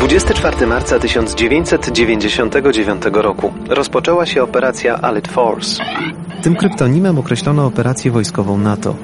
24 marca 1999 roku rozpoczęła się operacja Allied Force. Tym kryptonimem określono operację wojskową NATO.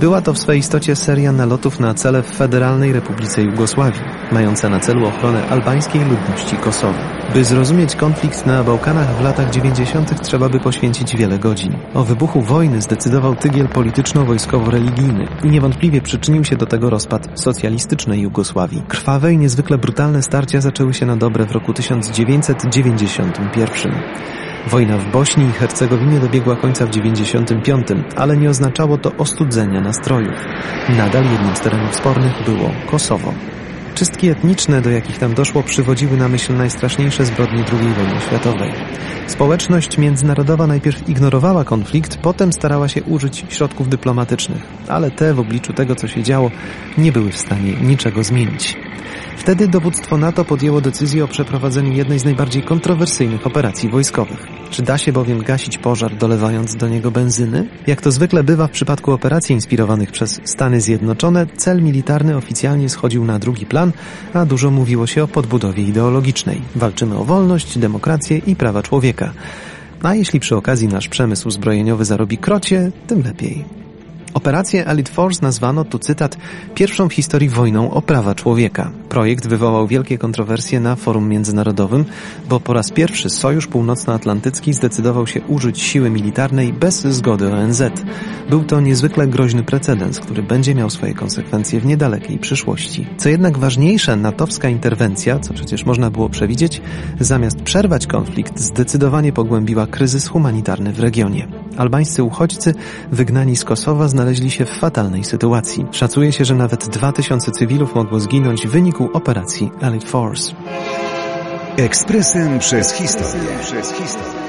Była to w swej istocie seria nalotów na cele w Federalnej Republice Jugosławii, mająca na celu ochronę albańskiej ludności Kosowa. By zrozumieć konflikt na Bałkanach w latach 90. trzeba by poświęcić wiele godzin. O wybuchu wojny zdecydował tygiel polityczno-wojskowo-religijny i niewątpliwie przyczynił się do tego rozpad socjalistycznej Jugosławii. Krwawe i niezwykle brutalne starcia zaczęły się na dobre w roku 1991. Wojna w Bośni i Hercegowinie dobiegła końca w 95, ale nie oznaczało to ostudzenia nastrojów. Nadal jednym z terenów spornych było Kosowo. Czystki etniczne, do jakich tam doszło, przywodziły na myśl najstraszniejsze zbrodnie II wojny światowej. Społeczność międzynarodowa najpierw ignorowała konflikt, potem starała się użyć środków dyplomatycznych, ale te w obliczu tego, co się działo, nie były w stanie niczego zmienić. Wtedy dowództwo NATO podjęło decyzję o przeprowadzeniu jednej z najbardziej kontrowersyjnych operacji wojskowych. Czy da się bowiem gasić pożar dolewając do niego benzyny? Jak to zwykle bywa w przypadku operacji inspirowanych przez Stany Zjednoczone, cel militarny oficjalnie schodził na drugi plan, a dużo mówiło się o podbudowie ideologicznej. Walczymy o wolność, demokrację i prawa człowieka. A jeśli przy okazji nasz przemysł zbrojeniowy zarobi krocie, tym lepiej. Operację Elite Force nazwano, tu cytat, pierwszą w historii wojną o prawa człowieka. Projekt wywołał wielkie kontrowersje na forum międzynarodowym, bo po raz pierwszy Sojusz Północnoatlantycki zdecydował się użyć siły militarnej bez zgody ONZ. Był to niezwykle groźny precedens, który będzie miał swoje konsekwencje w niedalekiej przyszłości. Co jednak ważniejsze, natowska interwencja, co przecież można było przewidzieć, zamiast przerwać konflikt, zdecydowanie pogłębiła kryzys humanitarny w regionie. Albańscy uchodźcy wygnani z Kosowa znaleźli się w fatalnej sytuacji. Szacuje się, że nawet 2000 cywilów mogło zginąć w wyniku operacji Elite Force. Ekspresem przez historię. Przez historię.